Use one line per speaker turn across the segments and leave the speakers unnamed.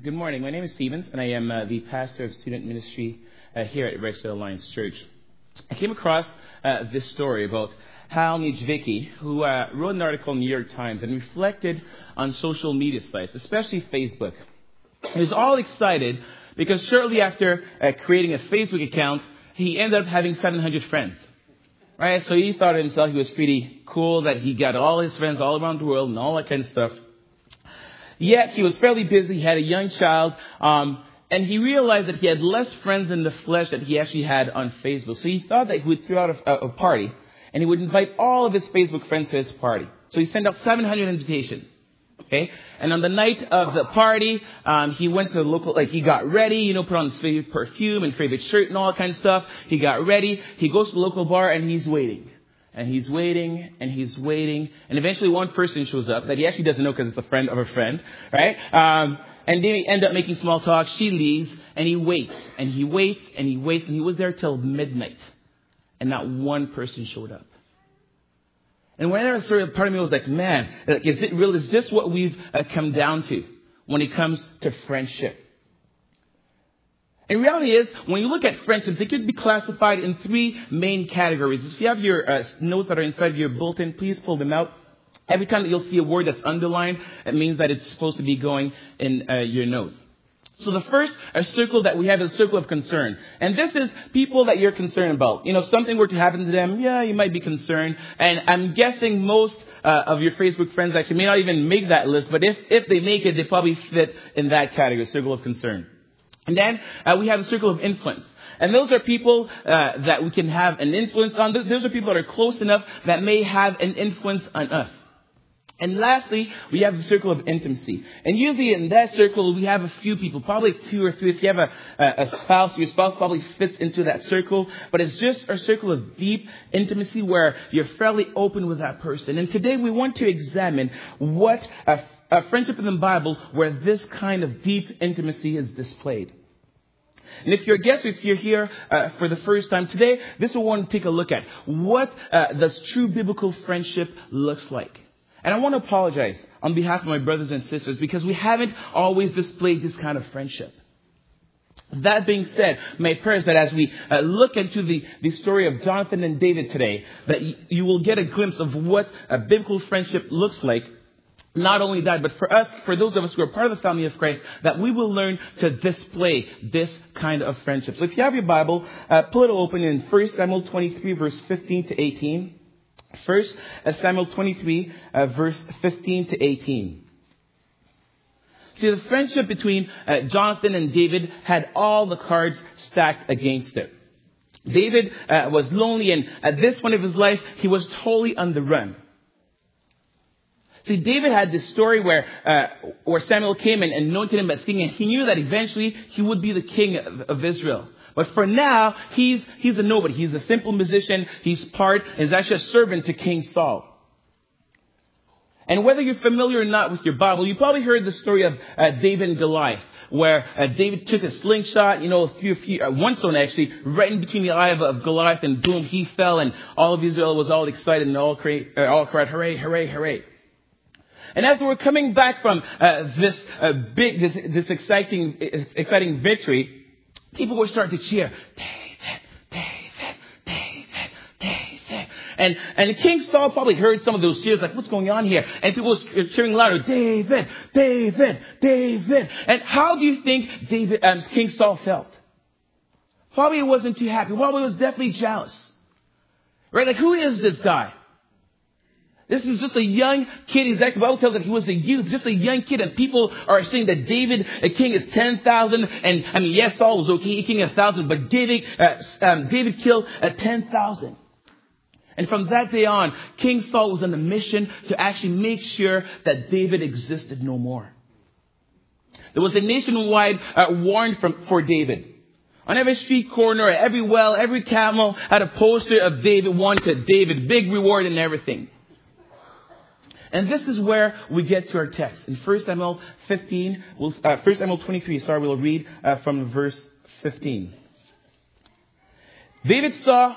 Good morning. My name is Stevens, and I am uh, the pastor of student ministry uh, here at Rexdale Alliance Church. I came across uh, this story about Hal Niedzviecki, who uh, wrote an article in the New York Times and reflected on social media sites, especially Facebook. He was all excited because shortly after uh, creating a Facebook account, he ended up having 700 friends. Right? So he thought to himself he was pretty cool that he got all his friends all around the world and all that kind of stuff. Yet he was fairly busy. He had a young child. Um, and he realized that he had less friends in the flesh that he actually had on Facebook. So he thought that he would throw out a, a party and he would invite all of his Facebook friends to his party. So he sent out 700 invitations. Okay? And on the night of the party, um, he went to the local, like he got ready, you know, put on his favorite perfume and favorite shirt and all that kind of stuff. He got ready. He goes to the local bar and he's waiting. And he's waiting and he's waiting. And eventually one person shows up that he actually doesn't know because it's a friend of a friend, right? Um, and they end up making small talk. She leaves and he waits and he waits and he waits and he was there till midnight. And not one person showed up. And when I started, part of me was like, man, is it real? Is this what we've uh, come down to when it comes to friendship? And reality is, when you look at friendships, they could be classified in three main categories. If you have your uh, notes that are inside of your bulletin, please pull them out. Every time that you'll see a word that's underlined, it means that it's supposed to be going in uh, your notes. So the first a circle that we have is a circle of concern. And this is people that you're concerned about. You know, if something were to happen to them, yeah, you might be concerned. And I'm guessing most uh, of your Facebook friends actually may not even make that list, but if, if they make it, they probably fit in that category, circle of concern. And then uh, we have the circle of influence. And those are people uh, that we can have an influence on. Those are people that are close enough that may have an influence on us. And lastly, we have the circle of intimacy. And usually in that circle, we have a few people, probably two or three. If you have a, a, spouse, your spouse probably fits into that circle. But it's just a circle of deep intimacy where you're fairly open with that person. And today we want to examine what a, a friendship in the Bible where this kind of deep intimacy is displayed. And if you're a guest, if you're here uh, for the first time today, this is what want to take a look at. What uh, does true biblical friendship looks like? And I want to apologize on behalf of my brothers and sisters because we haven't always displayed this kind of friendship. That being said, my prayer is that as we uh, look into the, the story of Jonathan and David today, that y- you will get a glimpse of what a biblical friendship looks like. Not only that, but for us, for those of us who are part of the family of Christ, that we will learn to display this kind of friendship. So if you have your Bible, uh, pull it open in 1 Samuel 23 verse 15 to 18. First, uh, Samuel 23, uh, verse 15 to 18. See, the friendship between uh, Jonathan and David had all the cards stacked against it. David uh, was lonely, and at this point of his life, he was totally on the run. See, David had this story where, uh, where Samuel came and anointed him as king, and he knew that eventually he would be the king of, of Israel. But for now, he's, he's a nobody. He's a simple musician. He's part, is actually a servant to King Saul. And whether you're familiar or not with your Bible, you probably heard the story of uh, David and Goliath, where uh, David took a slingshot, you know, a few, few uh, one stone actually, right in between the eye of, of, Goliath, and boom, he fell, and all of Israel was all excited and all, cra- uh, all cried, hooray, hooray, hooray. And as we're coming back from uh, this uh, big, this, this exciting, exciting victory, people were starting to cheer, David, David, David, David. And, and King Saul probably heard some of those cheers, like, what's going on here? And people were cheering louder, David, David, David. And how do you think David, um, King Saul felt? Probably wasn't too happy. Probably was definitely jealous. Right? Like, who is this guy? This is just a young kid. He's actually, the Bible tells that he was a youth, just a young kid. And people are saying that David, a king, is 10,000. And, I mean, yes, Saul was okay, king a thousand, but David, uh, um, David killed uh, 10,000. And from that day on, King Saul was on a mission to actually make sure that David existed no more. There was a nationwide uh, warrant from, for David. On every street corner, every well, every camel had a poster of David, wanted David, big reward and everything. And this is where we get to our text. In 1 Samuel 15, we'll, uh, 1 Samuel 23, sorry, we'll read uh, from verse 15. David saw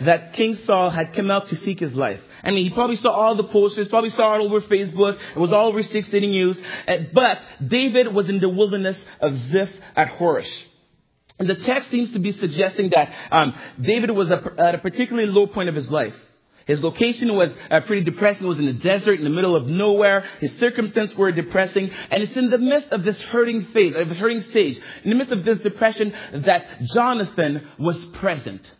that King Saul had come out to seek his life. I mean, he probably saw all the posters, probably saw it over Facebook. It was all over 60 News. Uh, but David was in the wilderness of Ziph at Horesh. And the text seems to be suggesting that um, David was a, at a particularly low point of his life. His location was uh, pretty depressing. It was in the desert, in the middle of nowhere. His circumstances were depressing. And it's in the midst of this hurting phase, of hurting stage, in the midst of this depression, that Jonathan was present.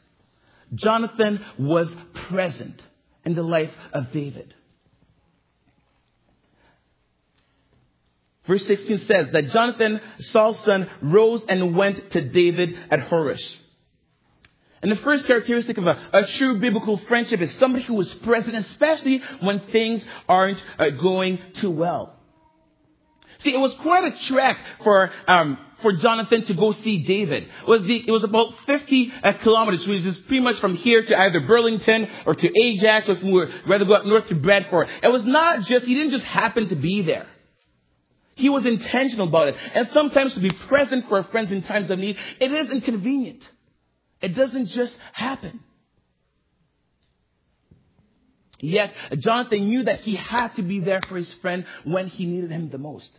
Jonathan was present in the life of David. Verse 16 says that Jonathan, Saul's son, rose and went to David at Horesh. And the first characteristic of a, a, true biblical friendship is somebody who is present, especially when things aren't uh, going too well. See, it was quite a trek for um, for Jonathan to go see David. It was, the, it was about 50 uh, kilometers, which is pretty much from here to either Burlington or to Ajax, or if we rather go up north to Bradford. It was not just he didn't just happen to be there. He was intentional about it. And sometimes to be present for our friends in times of need, it is inconvenient. It doesn't just happen. Yet, Jonathan knew that he had to be there for his friend when he needed him the most.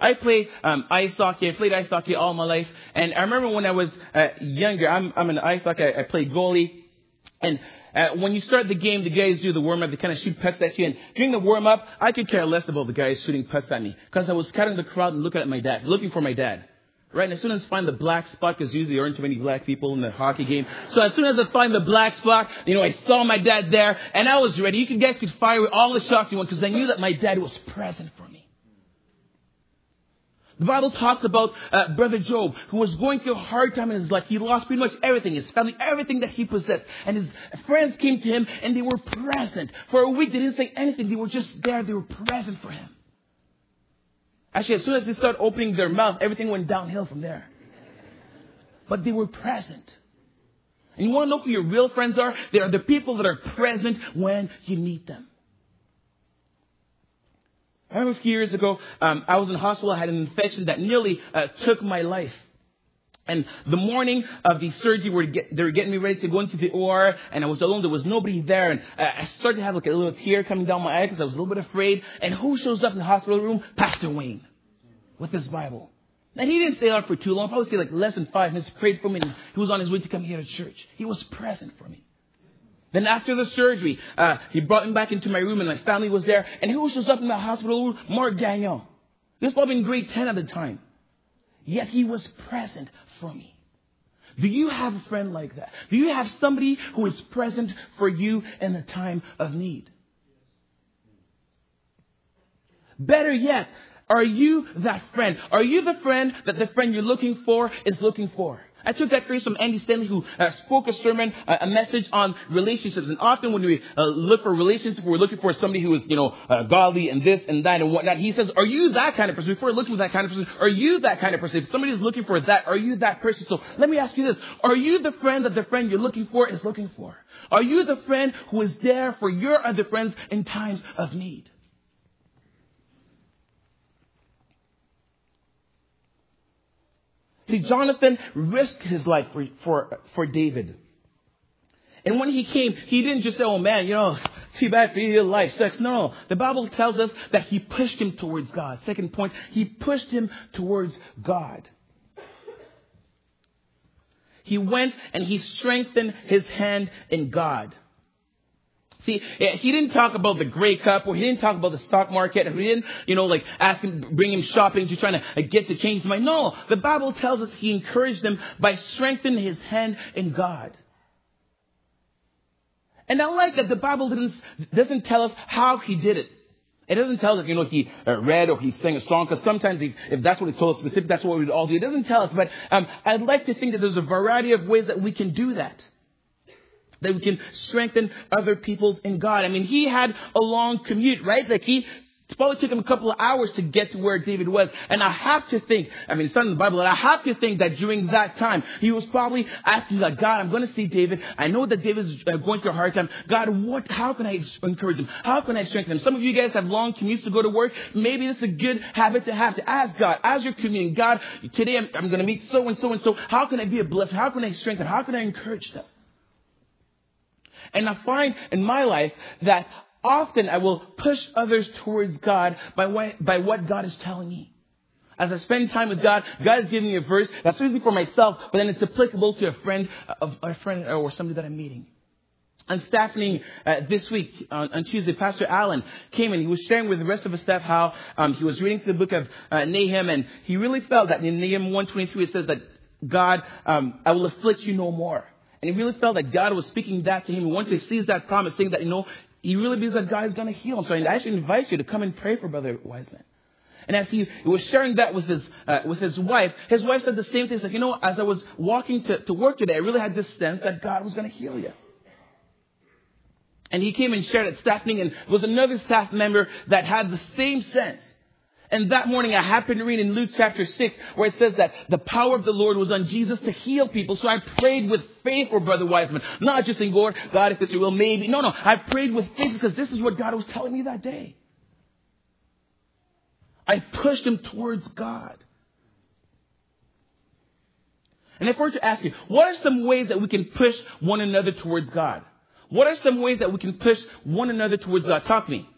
I played um, ice hockey. I played ice hockey all my life. And I remember when I was uh, younger, I'm, I'm an ice hockey. I, I played goalie. And uh, when you start the game, the guys do the warm up. They kind of shoot pucks at you. And during the warm up, I could care less about the guys shooting pucks at me because I was cutting the crowd and looking at my dad, looking for my dad. Right? And as soon as I find the black spot, because usually there aren't too many black people in the hockey game. So as soon as I find the black spot, you know, I saw my dad there and I was ready. You could, guys could fire with all the shots you want because I knew that my dad was present for me. The Bible talks about uh, brother Job, who was going through a hard time in his life. He lost pretty much everything, his family, everything that he possessed. And his friends came to him and they were present. For a week, they didn't say anything. They were just there. They were present for him. Actually, as soon as they started opening their mouth, everything went downhill from there. But they were present. And you want to know who your real friends are? They are the people that are present when you need them. I remember a few years ago, um, I was in hospital. I had an infection that nearly uh, took my life. And the morning of the surgery, get, they were getting me ready to go into the OR, and I was alone. There was nobody there, and uh, I started to have like a little tear coming down my eye because I was a little bit afraid. And who shows up in the hospital room? Pastor Wayne, with his Bible. And he didn't stay out for too long, probably stay like less than five minutes. Prayed for me, and he was on his way to come here to church. He was present for me. Then after the surgery, uh, he brought me back into my room and my family was there. And who shows up in the hospital room? Mark Gagnon. He was probably in grade 10 at the time. Yet he was present for me. Do you have a friend like that? Do you have somebody who is present for you in a time of need? Better yet, are you that friend? Are you the friend that the friend you're looking for is looking for? I took that phrase from Andy Stanley, who uh, spoke a sermon, uh, a message on relationships. And often when we uh, look for relationships, we're looking for somebody who is, you know, uh, godly and this and that and whatnot. He says, "Are you that kind of person?" Before looking for that kind of person, are you that kind of person? If somebody is looking for that, are you that person? So let me ask you this: Are you the friend that the friend you're looking for is looking for? Are you the friend who is there for your other friends in times of need? See, Jonathan risked his life for, for, for David. And when he came, he didn't just say, oh man, you know, too bad for your life sex. No, the Bible tells us that he pushed him towards God. Second point, he pushed him towards God. He went and he strengthened his hand in God. See, he didn't talk about the Grey Cup, or he didn't talk about the stock market, and he didn't, you know, like ask him, bring him shopping to trying to get to change his mind. No, the Bible tells us he encouraged them by strengthening his hand in God. And I like that the Bible doesn't, doesn't tell us how he did it. It doesn't tell us, you know, he uh, read or he sang a song, because sometimes he, if that's what it told us specifically, that's what we would all do. It doesn't tell us, but um, I'd like to think that there's a variety of ways that we can do that that we can strengthen other people's in God. I mean, he had a long commute, right? Like he probably took him a couple of hours to get to where David was. And I have to think, I mean, it's not in the Bible, but I have to think that during that time, he was probably asking God, God, I'm going to see David. I know that David's uh, going through a hard time. God, what, how can I encourage him? How can I strengthen him? Some of you guys have long commutes to go to work. Maybe it's a good habit to have to ask God, as you're commuting, God, today I'm, I'm going to meet so and so and so. How can I be a blessing? How can I strengthen? How can I encourage them? And I find in my life that often I will push others towards God by what, by what God is telling me. As I spend time with God, God is giving me a verse that's usually for myself, but then it's applicable to a friend, a friend or somebody that I'm meeting. And staffing uh, this week on, on, Tuesday, Pastor Allen came and he was sharing with the rest of the staff how um, he was reading through the book of uh, Nahum, and he really felt that in Nahum 123 it says that God, um, I will afflict you no more. And he really felt that God was speaking that to him. He wanted to seize that promise, saying that you know he really believes that God is going to heal him. So I actually invite you to come and pray for Brother Wiseman. And as he was sharing that with his, uh, with his wife, his wife said the same thing. She's like, you know, as I was walking to, to work today, I really had this sense that God was going to heal you. And he came and shared at staff meeting, and there was another staff member that had the same sense. And that morning I happened to read in Luke chapter 6 where it says that the power of the Lord was on Jesus to heal people. So I prayed with faith for Brother Wiseman. Not just in Lord, God, if it's your will, maybe. No, no. I prayed with faith because this is what God was telling me that day. I pushed him towards God. And if we're to ask you, what are some ways that we can push one another towards God? What are some ways that we can push one another towards God? Talk to me.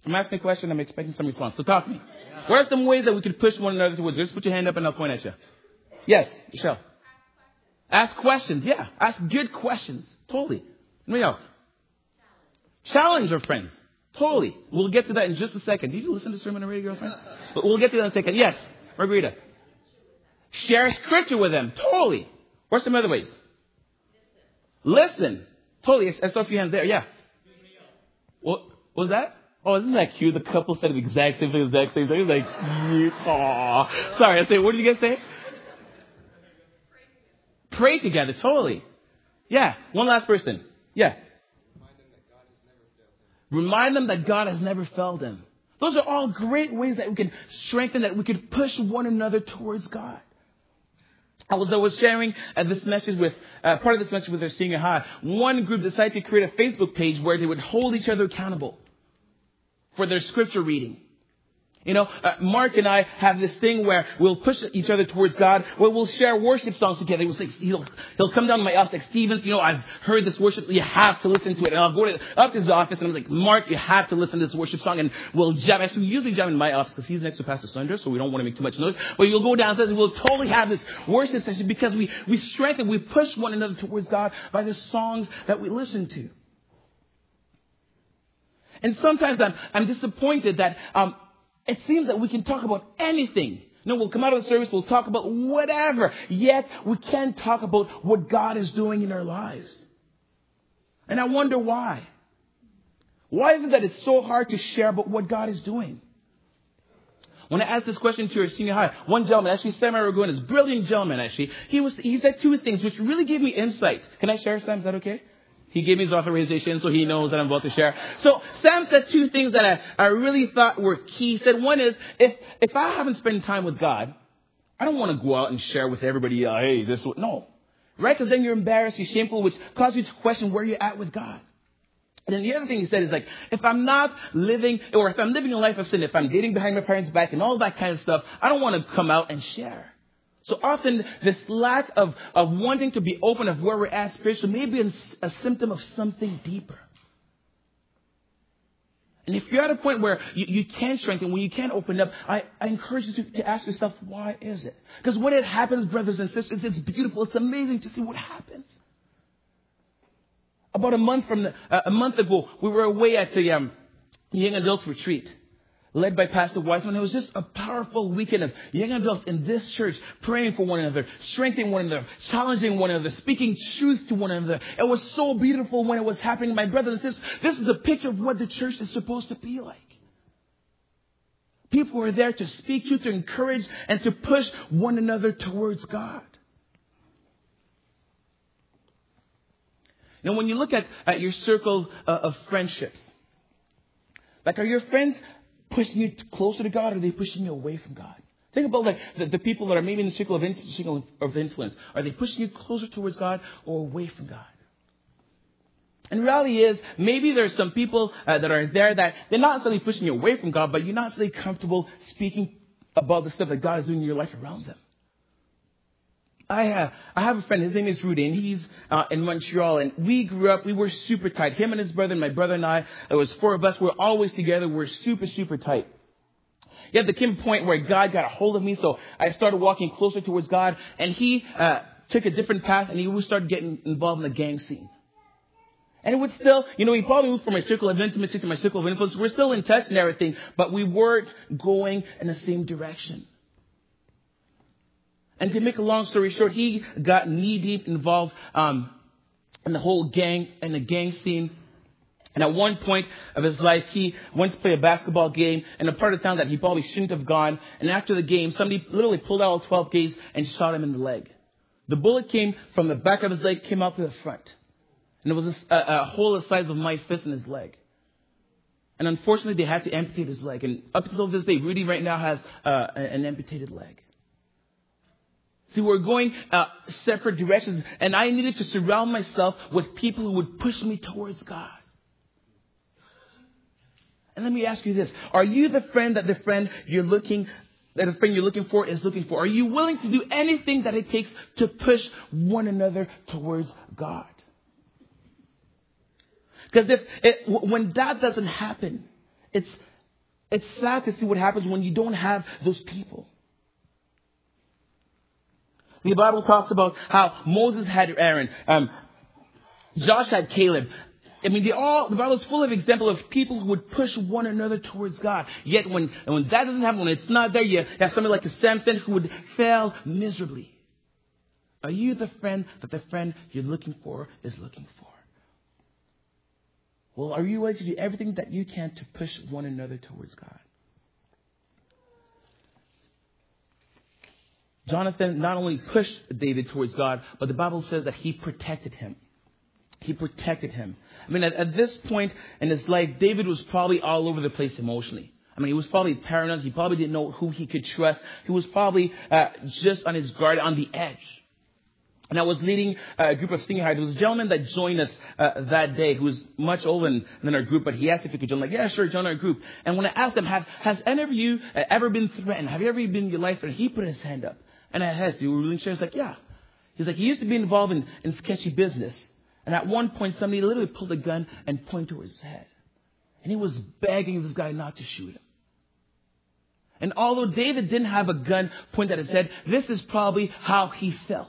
If I'm asking a question, I'm expecting some response. So talk to me. What are some ways that we can push one another towards? Just put your hand up and I'll point at you. Yes, Michelle. Ask questions. Yeah, ask good questions. Totally. Anybody else? Challenge our friends. Totally. We'll get to that in just a second. Did you listen to sermon already, girlfriend? But we'll get to that in a second. Yes, Margarita. Share scripture with them. Totally. What are some other ways? Listen. Totally. I saw a few hands there. Yeah. What was that? Oh, isn't that cute? The couple said the exact same thing, the exact same thing. Like, aw. Sorry, I say, what did you guys say? Pray together, totally. Yeah. One last person. Yeah. Remind them that God has never failed them. Those are all great ways that we can strengthen, that we can push one another towards God. I was, I was sharing uh, this message with, uh, part of this message with their senior high. One group decided to create a Facebook page where they would hold each other accountable for their scripture reading. You know, uh, Mark and I have this thing where we'll push each other towards God, where we'll share worship songs together. He'll, say, he'll, he'll come down to my office like, Stevens, you know, I've heard this worship, you have to listen to it. And I'll go to, up to his office and I'm like, Mark, you have to listen to this worship song. And we'll jam. We usually jam in my office because he's next to Pastor Sandra, so we don't want to make too much noise. But you'll go downstairs and we'll totally have this worship session because we, we strengthen, we push one another towards God by the songs that we listen to. And sometimes I'm, I'm disappointed that um, it seems that we can talk about anything. No, we'll come out of the service, we'll talk about whatever, yet we can't talk about what God is doing in our lives. And I wonder why. Why is it that it's so hard to share about what God is doing? When I asked this question to your senior high, one gentleman, actually Sam Aragon, this brilliant gentleman actually, he was he said two things which really gave me insight. Can I share, Sam? Is that okay? He gave me his authorization, so he knows that I'm about to share. So Sam said two things that I, I really thought were key. He said one is, if, if I haven't spent time with God, I don't want to go out and share with everybody, uh, hey, this, no. Right? Because then you're embarrassed, you're shameful, which causes you to question where you're at with God. And then the other thing he said is like, if I'm not living, or if I'm living a life of sin, if I'm dating behind my parents' back and all that kind of stuff, I don't want to come out and share. So often, this lack of, of wanting to be open of where we're at spiritually may be a, a symptom of something deeper. And if you're at a point where you, you can't strengthen, when you can't open up, I, I encourage you to, to ask yourself, why is it? Because when it happens, brothers and sisters, it's beautiful. It's amazing to see what happens. About a month from the, uh, a month ago, we were away at the um, young adults retreat led by Pastor Wiseman. It was just a powerful weekend of young adults in this church praying for one another, strengthening one another, challenging one another, speaking truth to one another. It was so beautiful when it was happening. My brothers and sisters, this is a picture of what the church is supposed to be like. People are there to speak truth, to encourage, and to push one another towards God. Now, when you look at, at your circle uh, of friendships, like, are your friends pushing you closer to God or are they pushing you away from God? Think about like the, the people that are maybe in the circle of, circle of influence. Are they pushing you closer towards God or away from God? And reality is, maybe there's some people uh, that are there that they're not necessarily pushing you away from God, but you're not necessarily comfortable speaking about the stuff that God is doing in your life around them. I, uh, I have a friend, his name is Rudy, and he's uh, in Montreal, and we grew up, we were super tight. Him and his brother, and my brother and I, it was four of us, we we're always together, we we're super, super tight. Yet there came a point where God got a hold of me, so I started walking closer towards God, and he uh, took a different path, and he started getting involved in the gang scene. And it would still, you know, he probably moved from my circle of intimacy to my circle of influence. We're still in touch and everything, but we weren't going in the same direction. And to make a long story short, he got knee deep involved um, in the whole gang and the gang scene. And at one point of his life, he went to play a basketball game in a part of town that he probably shouldn't have gone. And after the game, somebody literally pulled out all 12 gauge and shot him in the leg. The bullet came from the back of his leg, came out through the front. And it was a, a, hole the size of my fist in his leg. And unfortunately, they had to amputate his leg. And up until this day, Rudy right now has uh, an amputated leg. See, we're going uh, separate directions, and I needed to surround myself with people who would push me towards God. And let me ask you this: Are you the friend that the friend you're looking that the friend you're looking for is looking for? Are you willing to do anything that it takes to push one another towards God? Because if it, when that doesn't happen, it's it's sad to see what happens when you don't have those people. The Bible talks about how Moses had Aaron, um, Josh had Caleb. I mean, they all, the Bible is full of examples of people who would push one another towards God. Yet when, when that doesn't happen, when it's not there, you have somebody like the Samson who would fail miserably. Are you the friend that the friend you're looking for is looking for? Well, are you willing to do everything that you can to push one another towards God? Jonathan not only pushed David towards God, but the Bible says that he protected him. He protected him. I mean, at, at this point in his life, David was probably all over the place emotionally. I mean, he was probably paranoid. He probably didn't know who he could trust. He was probably uh, just on his guard, on the edge. And I was leading a group of singing high. There was a gentleman that joined us uh, that day who was much older than, than, our group, but he asked if he could join. I'm like, yeah, sure, join our group. And when I asked him, have, has any of you uh, ever been threatened? Have you ever been in your life? And he put his hand up. And I asked, you were really sure? He's like, yeah. He's like, he used to be involved in, in sketchy business. And at one point, somebody literally pulled a gun and pointed towards his head. And he was begging this guy not to shoot him. And although David didn't have a gun pointed at his head, this is probably how he felt.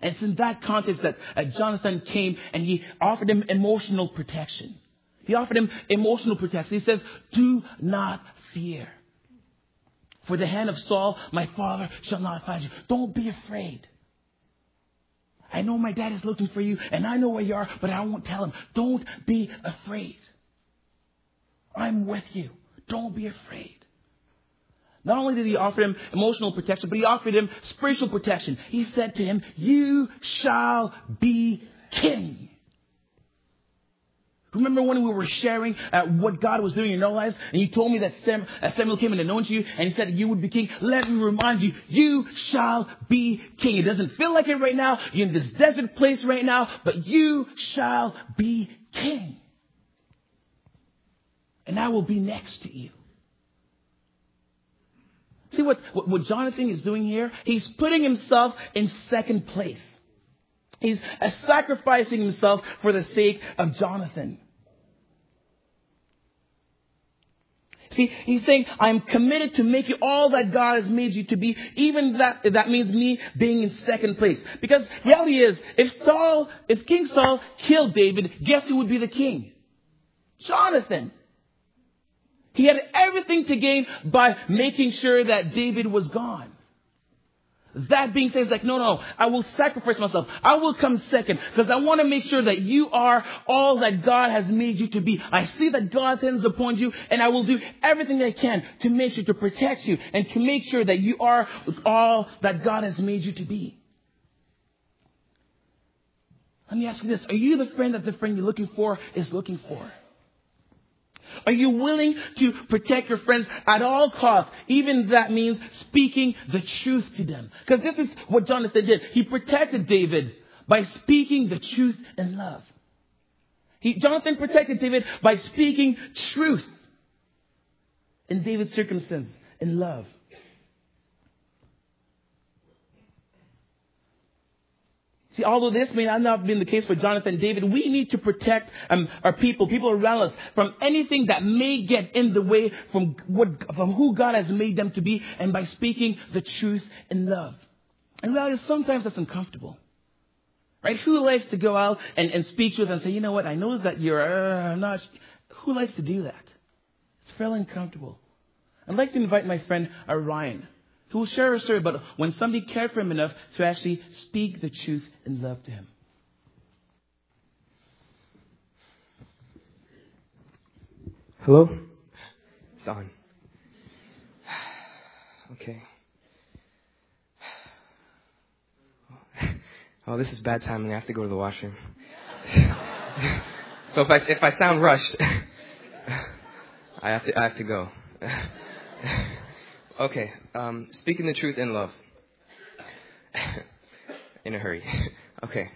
And it's in that context that uh, Jonathan came and he offered him emotional protection. He offered him emotional protection. He says, Do not fear. For the hand of Saul, my father, shall not find you. Don't be afraid. I know my dad is looking for you, and I know where you are, but I won't tell him. Don't be afraid. I'm with you. Don't be afraid. Not only did he offer him emotional protection, but he offered him spiritual protection. He said to him, You shall be king. Remember when we were sharing uh, what God was doing in our lives, and you told me that Sam, uh, Samuel came and anointed you, and he said you would be king. Let me remind you, you shall be king. It doesn't feel like it right now. You're in this desert place right now, but you shall be king. And I will be next to you. See what, what, what Jonathan is doing here? He's putting himself in second place. He's sacrificing himself for the sake of Jonathan. See, he's saying, I'm committed to make you all that God has made you to be, even that, that means me being in second place. Because reality is, if Saul, if King Saul killed David, guess who would be the king? Jonathan. He had everything to gain by making sure that David was gone. That being said, it's like, no, no, I will sacrifice myself. I will come second because I want to make sure that you are all that God has made you to be. I see that God's hands upon you and I will do everything I can to make sure to protect you and to make sure that you are all that God has made you to be. Let me ask you this. Are you the friend that the friend you're looking for is looking for? Are you willing to protect your friends at all costs? Even that means speaking the truth to them. Because this is what Jonathan did. He protected David by speaking the truth in love. He, Jonathan protected David by speaking truth in David's circumstances in love. See, although this may not have been the case for Jonathan David, we need to protect um, our people, people around us, from anything that may get in the way from, what, from who God has made them to be, and by speaking the truth in love. And reality, sometimes that's uncomfortable. Right? Who likes to go out and, and speak truth and say, you know what, I know that you're uh, not. Who likes to do that? It's fairly uncomfortable. I'd like to invite my friend uh, Ryan who will share a story but when somebody cared for him enough to actually speak the truth in love to him.
Hello? It's on. Okay. Oh, this is bad timing. I have to go to the washroom. so if I if I sound rushed, I have to I have to go. Okay, um, speaking the truth in love. in a hurry. okay.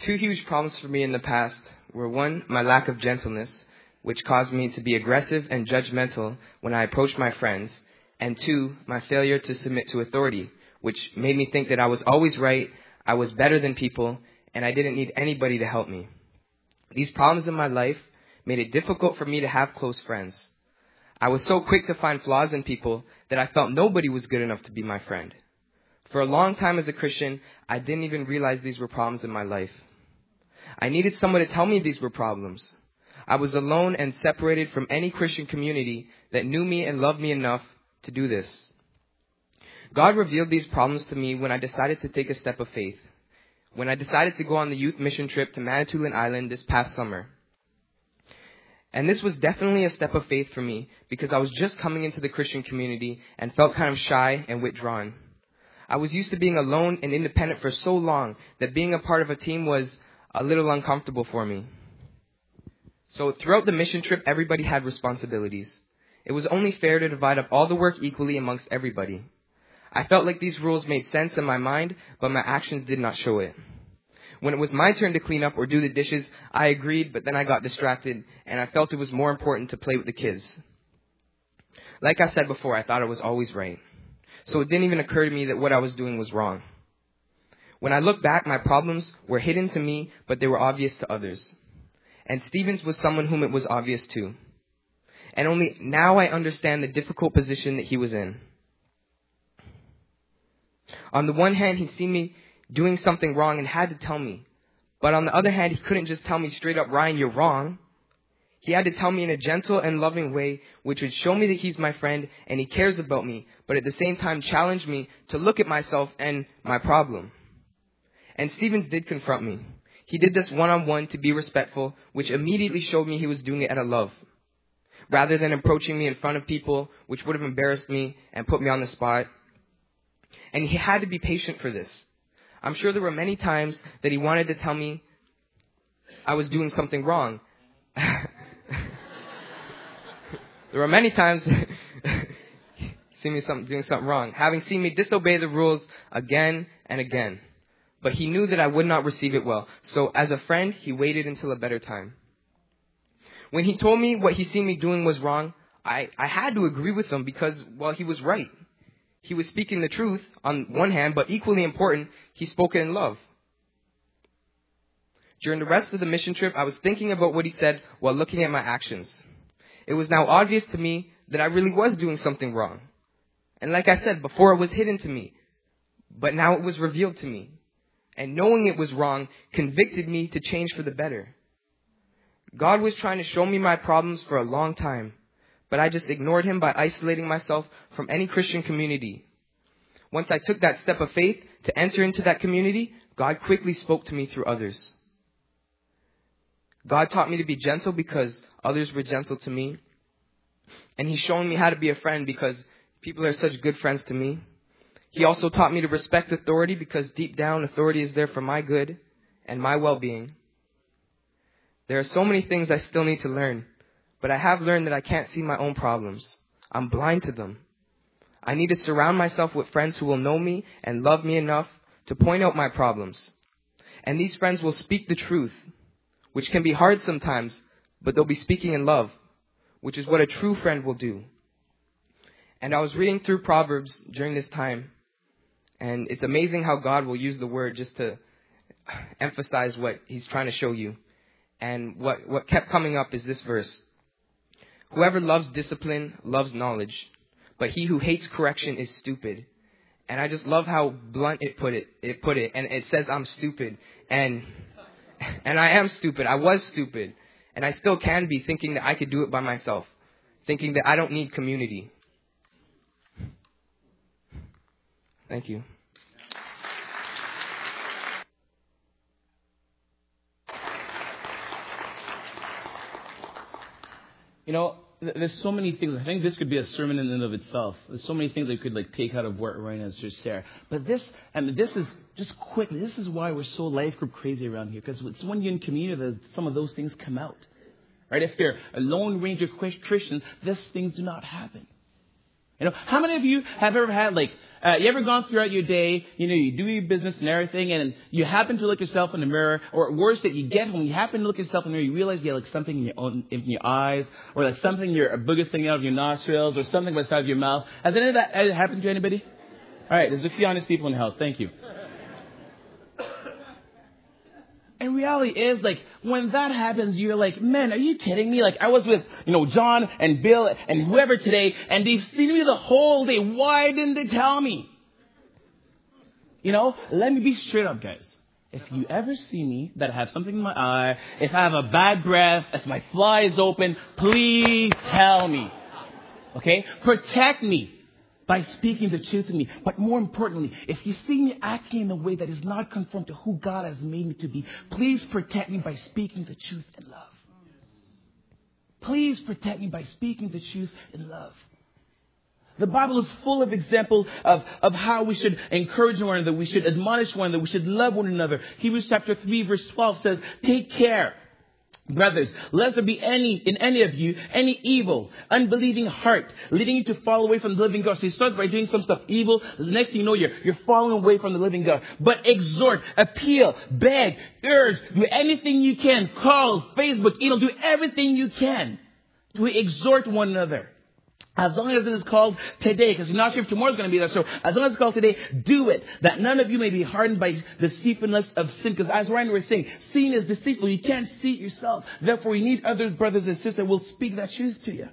Two huge problems for me in the past were one, my lack of gentleness, which caused me to be aggressive and judgmental when I approached my friends, and two, my failure to submit to authority, which made me think that I was always right, I was better than people, and I didn't need anybody to help me. These problems in my life made it difficult for me to have close friends. I was so quick to find flaws in people that I felt nobody was good enough to be my friend. For a long time as a Christian, I didn't even realize these were problems in my life. I needed someone to tell me these were problems. I was alone and separated from any Christian community that knew me and loved me enough to do this. God revealed these problems to me when I decided to take a step of faith. When I decided to go on the youth mission trip to Manitoulin Island this past summer. And this was definitely a step of faith for me because I was just coming into the Christian community and felt kind of shy and withdrawn. I was used to being alone and independent for so long that being a part of a team was a little uncomfortable for me. So throughout the mission trip, everybody had responsibilities. It was only fair to divide up all the work equally amongst everybody. I felt like these rules made sense in my mind, but my actions did not show it. When it was my turn to clean up or do the dishes, I agreed, but then I got distracted and I felt it was more important to play with the kids. Like I said before, I thought I was always right. So it didn't even occur to me that what I was doing was wrong. When I look back, my problems were hidden to me, but they were obvious to others. And Stevens was someone whom it was obvious to. And only now I understand the difficult position that he was in. On the one hand, he me doing something wrong and had to tell me. But on the other hand, he couldn't just tell me straight up, Ryan, you're wrong. He had to tell me in a gentle and loving way, which would show me that he's my friend and he cares about me, but at the same time challenge me to look at myself and my problem. And Stevens did confront me. He did this one on one to be respectful, which immediately showed me he was doing it out of love. Rather than approaching me in front of people, which would have embarrassed me and put me on the spot. And he had to be patient for this. I'm sure there were many times that he wanted to tell me I was doing something wrong. there were many times see me some, doing something wrong, having seen me disobey the rules again and again. But he knew that I would not receive it well. So as a friend, he waited until a better time. When he told me what he seen me doing was wrong, I, I had to agree with him because, well, he was right. He was speaking the truth on one hand, but equally important, he spoke it in love. During the rest of the mission trip, I was thinking about what he said while looking at my actions. It was now obvious to me that I really was doing something wrong. And like I said, before it was hidden to me, but now it was revealed to me. And knowing it was wrong convicted me to change for the better. God was trying to show me my problems for a long time but I just ignored him by isolating myself from any Christian community. Once I took that step of faith to enter into that community, God quickly spoke to me through others. God taught me to be gentle because others were gentle to me. And He's shown me how to be a friend because people are such good friends to me. He also taught me to respect authority because deep down authority is there for my good and my well-being. There are so many things I still need to learn. But I have learned that I can't see my own problems. I'm blind to them. I need to surround myself with friends who will know me and love me enough to point out my problems. And these friends will speak the truth, which can be hard sometimes, but they'll be speaking in love, which is what a true friend will do. And I was reading through Proverbs during this time, and it's amazing how God will use the word just to emphasize what he's trying to show you. And what, what kept coming up is this verse. Whoever loves discipline loves knowledge, but he who hates correction is stupid. And I just love how blunt it put it. It put it, and it says I'm stupid, and and I am stupid. I was stupid, and I still can be, thinking that I could do it by myself, thinking that I don't need community. Thank you.
You know, there's so many things. I think this could be a sermon in and of itself. There's so many things that could like take out of what Ryan has just shared. But this, and this is just quick. This is why we're so life group crazy around here because it's when you're in community that some of those things come out. Right? If you're a lone ranger Christian, these things do not happen. You know, how many of you have ever had like, uh, you ever gone throughout your day, you know, you do your business and everything, and you happen to look yourself in the mirror, or worse, that you get home, you happen to look yourself in the mirror, you realize you have like something in your own, in your eyes, or like something your a booger sticking out of your nostrils, or something beside of your mouth. Has any of that happened to anybody? All right, there's a few honest people in the house. Thank you. And reality is like when that happens, you're like, man, are you kidding me? Like I was with, you know, John and Bill and whoever today, and they've seen me the whole day. Why didn't they tell me? You know, let me be straight up, guys. If you ever see me that I have something in my eye, if I have a bad breath, if my fly is open, please tell me. Okay? Protect me by speaking the truth to me. But more importantly, if you see me acting in a way that is not conformed to who God has made me to be, please protect me by speaking the truth in love. Please protect me by speaking the truth in love. The Bible is full of examples of, of how we should encourage one another, we should admonish one another, we should love one another. Hebrews chapter 3 verse 12 says, take care Brothers, lest there be any, in any of you, any evil, unbelieving heart, leading you to fall away from the living God. So he starts by doing some stuff evil. Next thing you know, you're, you're falling away from the living God. But exhort, appeal, beg, urge, do anything you can. Call, Facebook, email, do everything you can to exhort one another. As long as it is called today, because you're not sure if tomorrow's going to be there. So as long as it's called today, do it. That none of you may be hardened by deceitfulness of sin. Because as Ryan was saying, sin is deceitful. You can't see it yourself. Therefore, you need other brothers and sisters that will speak that truth to you.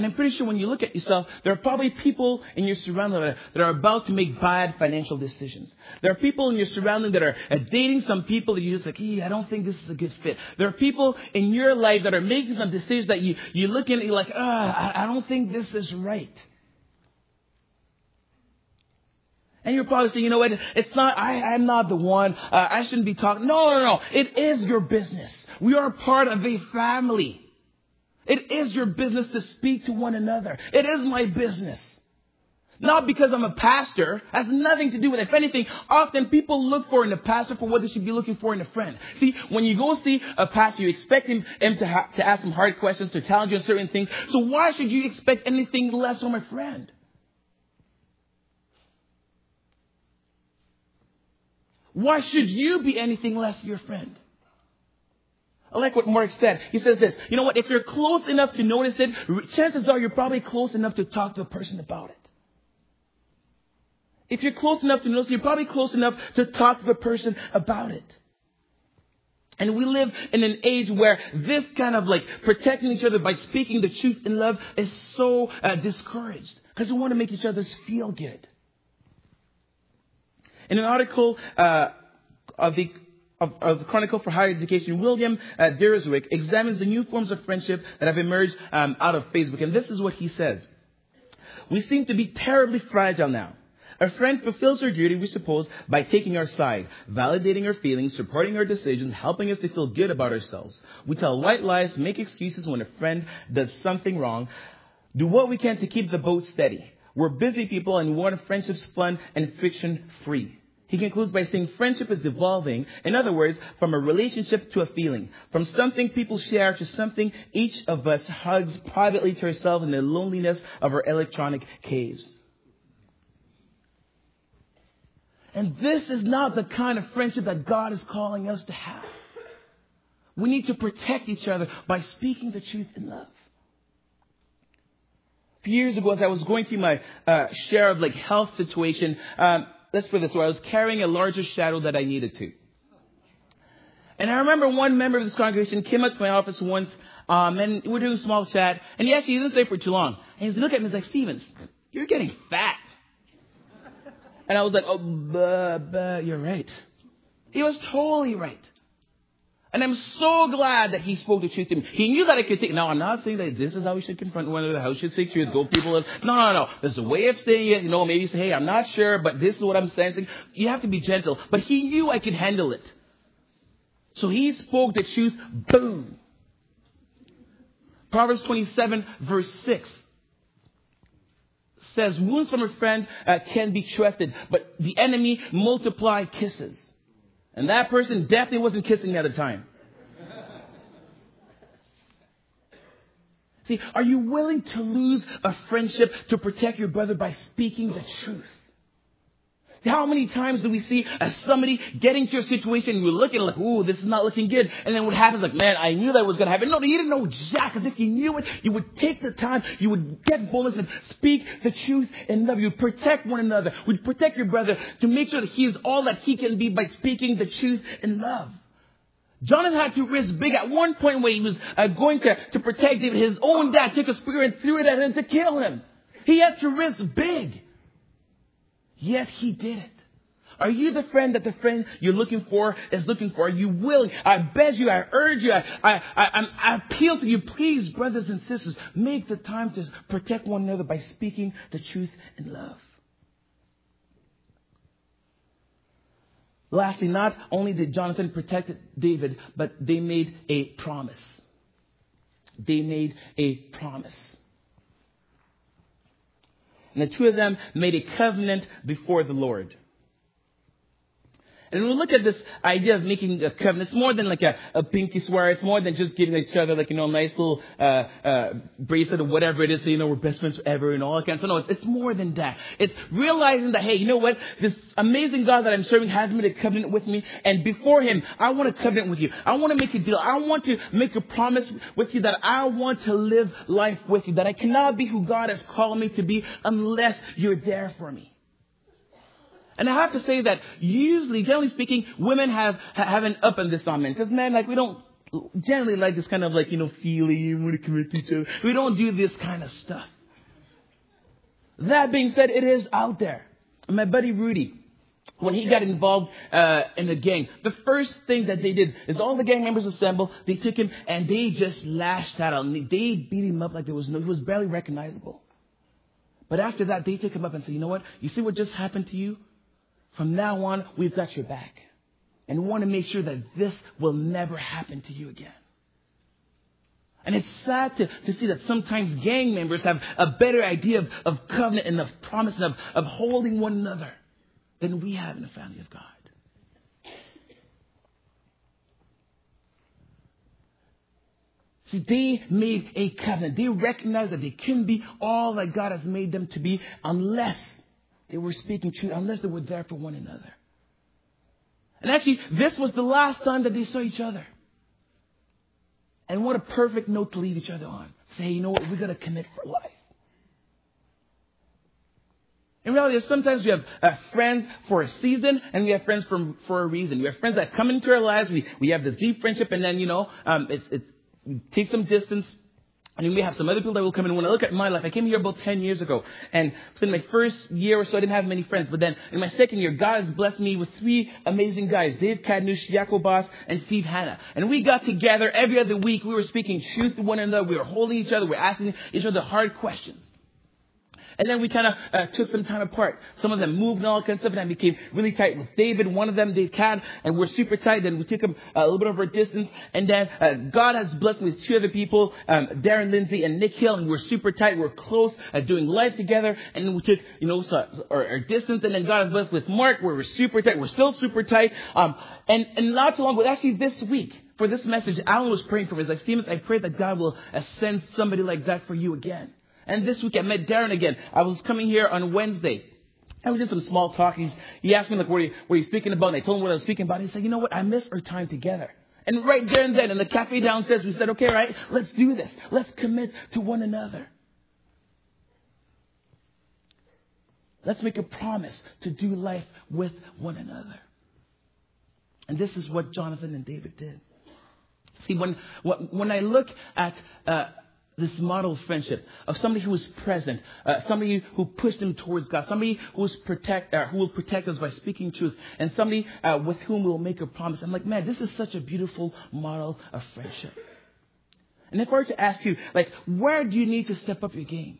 And I'm pretty sure when you look at yourself, there are probably people in your surrounding that are, about to make bad financial decisions. There are people in your surrounding that are dating some people that you're just like, I don't think this is a good fit. There are people in your life that are making some decisions that you, you look at and you're like, ah, I, I don't think this is right. And you're probably saying, you know what, it's not, I, I'm not the one, uh, I shouldn't be talking. No, no, no. It is your business. We are part of a family. It is your business to speak to one another. It is my business. Not because I'm a pastor, has nothing to do with it. If anything, often people look for in a pastor for what they should be looking for in a friend. See, when you go see a pastor, you expect him, him to, ha- to ask some hard questions, to challenge you on certain things. So why should you expect anything less from a friend? Why should you be anything less your friend? I like what Mark said. He says this, you know what, if you're close enough to notice it, chances are you're probably close enough to talk to a person about it. If you're close enough to notice, you're probably close enough to talk to a person about it. And we live in an age where this kind of like protecting each other by speaking the truth in love is so uh, discouraged because we want to make each other feel good. In an article uh, of the of, of, the Chronicle for Higher Education, William uh, examines the new forms of friendship that have emerged um, out of Facebook. And this is what he says. We seem to be terribly fragile now. A friend fulfills her duty, we suppose, by taking our side, validating our feelings, supporting our decisions, helping us to feel good about ourselves. We tell white lies, make excuses when a friend does something wrong, do what we can to keep the boat steady. We're busy people and we want friendships fun and friction free. He concludes by saying friendship is devolving, in other words, from a relationship to a feeling, from something people share to something each of us hugs privately to ourselves in the loneliness of our electronic caves. And this is not the kind of friendship that God is calling us to have. We need to protect each other by speaking the truth in love. A few years ago, as I was going through my uh, share of like health situation, um, let's put it this way, I was carrying a larger shadow that I needed to. And I remember one member of this congregation came up to my office once, um, and we were doing a small chat, and he actually didn't stay for too long. And he looked at me and like, Stevens, you're getting fat. And I was like, oh, buh, buh, you're right. He was totally right. And I'm so glad that he spoke the truth to me. He knew that I could take. Now, I'm not saying that this is how we should confront one another, how we should speak truth, go people. No, no, no. There's a way of saying it. You know, maybe say, hey, I'm not sure, but this is what I'm sensing. You have to be gentle. But he knew I could handle it. So he spoke the truth. Boom. Proverbs 27, verse 6 says, Wounds from a friend uh, can be trusted, but the enemy multiply kisses. And that person definitely wasn't kissing me at the time. See, are you willing to lose a friendship to protect your brother by speaking the truth? How many times do we see as somebody getting to a situation you look at it like, ooh, this is not looking good. And then what happens, like, man, I knew that was going to happen. No, you didn't know jack. Because if you knew it, you would take the time, you would get boldness and speak the truth in love. You would protect one another. Would protect your brother to make sure that he is all that he can be by speaking the truth in love. Jonathan had to risk big at one point where he was uh, going to, to protect David. His own dad took a spear and threw it at him to kill him. He had to risk big. Yet he did it. Are you the friend that the friend you're looking for is looking for? Are you willing? I beg you, I urge you, I, I, I, I appeal to you, please, brothers and sisters, make the time to protect one another by speaking the truth in love. Lastly, not only did Jonathan protect David, but they made a promise. They made a promise. And the two of them made a covenant before the Lord. And when we look at this idea of making a covenant, it's more than like a, a pinky swear. It's more than just giving each other like, you know, a nice little, uh, uh, bracelet or whatever it is, so, you know, we're best friends forever and all that kind of stuff. No, it's, it's more than that. It's realizing that, hey, you know what? This amazing God that I'm serving has made a covenant with me. And before Him, I want to covenant with you. I want to make a deal. I want to make a promise with you that I want to live life with you. That I cannot be who God has called me to be unless you're there for me. And I have to say that usually, generally speaking, women have, have an up on this on men. Because men, like, we don't generally like this kind of like, you know, feeling, want to commit to each other. We don't do this kind of stuff. That being said, it is out there. My buddy Rudy, when he got involved uh, in the gang, the first thing that they did is all the gang members assembled. They took him and they just lashed out on him. They beat him up like there was no, he was barely recognizable. But after that, they took him up and said, you know what? You see what just happened to you? From now on, we've got your back. And we want to make sure that this will never happen to you again. And it's sad to, to see that sometimes gang members have a better idea of, of covenant and of promise and of, of holding one another than we have in the family of God. See, they made a covenant. They recognized that they couldn't be all that God has made them to be unless they were speaking truth unless they were there for one another. And actually, this was the last time that they saw each other. And what a perfect note to leave each other on. Say, you know what, we're going to commit for life. In reality, sometimes we have uh, friends for a season and we have friends for, for a reason. We have friends that come into our lives, we, we have this deep friendship, and then, you know, um, it, it takes some distance, and you may have some other people that will come in. When I look at my life, I came here about 10 years ago. And within my first year or so, I didn't have many friends. But then in my second year, God has blessed me with three amazing guys. Dave Kadnush, Jaco Boss, and Steve Hanna. And we got together every other week. We were speaking truth to one another. We were holding each other. We were asking each other hard questions. And then we kind of uh, took some time apart. Some of them moved and all kinds of stuff, and I became really tight with David. One of them, Dave Cad, and we're super tight. Then we took him uh, a little bit of a distance. And then uh, God has blessed me with two other people, um, Darren Lindsay and Nick Hill, and we're super tight. We're close, uh, doing life together. And we took, you know, so, distance. And then God has blessed with Mark, where we're super tight. We're still super tight. Um, and, and not too long but actually this week, for this message, Alan was praying for me. He's like, Stevens, I pray that God will send somebody like that for you again. And this week I met Darren again. I was coming here on Wednesday. And we did some small talk. He's, he asked me, like, what are, you, what are you speaking about? And I told him what I was speaking about. He said, you know what? I miss our time together. And right there and then in the cafe downstairs, we said, okay, right, let's do this. Let's commit to one another. Let's make a promise to do life with one another. And this is what Jonathan and David did. See, when, when I look at uh, this model of friendship, of somebody who is present, uh, somebody who pushed them towards God, somebody who, is protect, uh, who will protect us by speaking truth, and somebody uh, with whom we'll make a promise. I'm like, man, this is such a beautiful model of friendship. And if I were to ask you, like, where do you need to step up your game?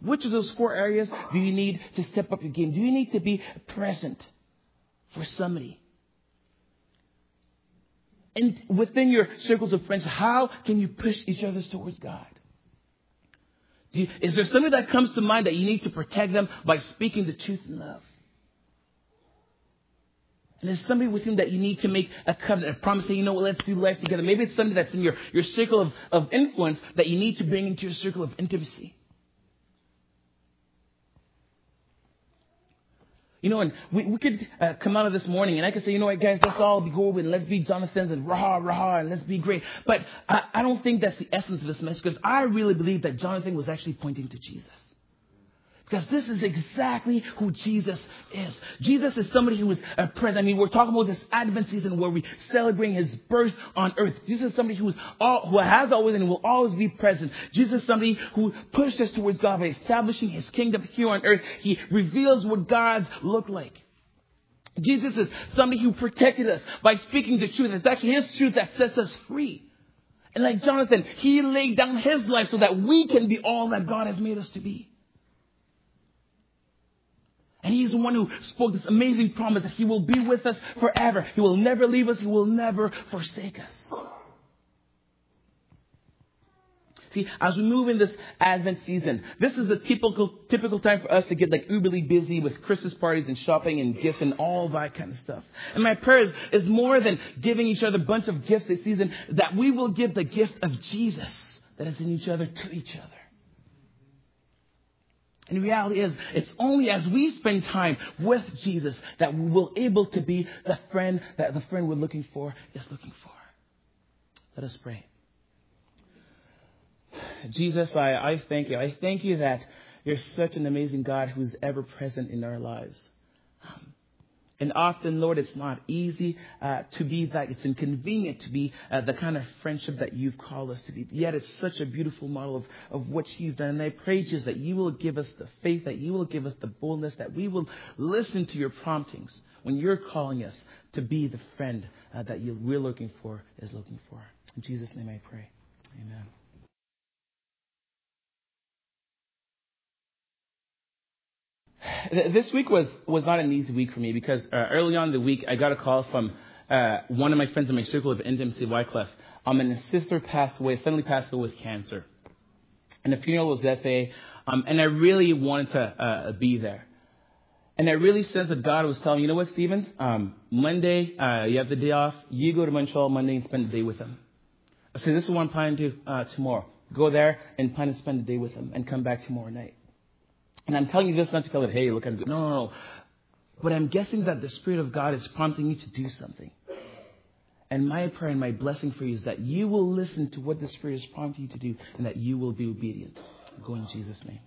Which of those four areas do you need to step up your game? Do you need to be present for somebody? And within your circles of friends, how can you push each other towards God? You, is there somebody that comes to mind that you need to protect them by speaking the truth in love? And there's somebody with whom that you need to make a covenant, a promise, say, you know what, let's do life together. Maybe it's somebody that's in your, your circle of, of influence that you need to bring into your circle of intimacy. You know, and we, we could uh, come out of this morning and I could say, you know what, guys, let's all be go and let's be Jonathan's and rah, rah, and let's be great. But I, I don't think that's the essence of this message because I really believe that Jonathan was actually pointing to Jesus. Because this is exactly who Jesus is. Jesus is somebody who is a present. I mean, we're talking about this Advent season where we celebrate his birth on earth. Jesus is somebody who is all, who has always and will always be present. Jesus is somebody who pushed us towards God by establishing his kingdom here on earth. He reveals what God's look like. Jesus is somebody who protected us by speaking the truth. It's actually his truth that sets us free. And like Jonathan, he laid down his life so that we can be all that God has made us to be. And he's the one who spoke this amazing promise that he will be with us forever. He will never leave us. He will never forsake us. See, as we move in this Advent season, this is the typical, typical time for us to get like uberly busy with Christmas parties and shopping and gifts and all that kind of stuff. And my prayer is, is more than giving each other a bunch of gifts this season, that we will give the gift of Jesus that is in each other to each other. And the reality is, it's only as we spend time with Jesus that we will able to be the friend that the friend we're looking for is looking for. Let us pray. Jesus, I, I thank you. I thank you that you're such an amazing God who's ever present in our lives. Um, and often, Lord, it's not easy uh, to be that. It's inconvenient to be uh, the kind of friendship that you've called us to be. Yet it's such a beautiful model of, of what you've done. And I pray just that you will give us the faith, that you will give us the boldness, that we will listen to your promptings when you're calling us to be the friend uh, that you, we're looking for, is looking for. In Jesus' name I pray. Amen. This week was, was not an easy week for me because uh, early on in the week I got a call from uh, one of my friends in my circle of intimacy, Wycliffe. Um, and his sister passed away, suddenly passed away with cancer. And the funeral was yesterday, um, and I really wanted to uh, be there. And I really sensed that God was telling you know what, Stevens? Um, Monday, uh, you have the day off. You go to Montreal Monday and spend the day with him. I said, this is what I'm planning to do uh, tomorrow. Go there and plan to spend the day with him and come back tomorrow night. And I'm telling you this not to tell it, hey, look, I'm good. No, no, no. But I'm guessing that the Spirit of God is prompting you to do something. And my prayer and my blessing for you is that you will listen to what the Spirit is prompting you to do and that you will be obedient. Go in Jesus' name.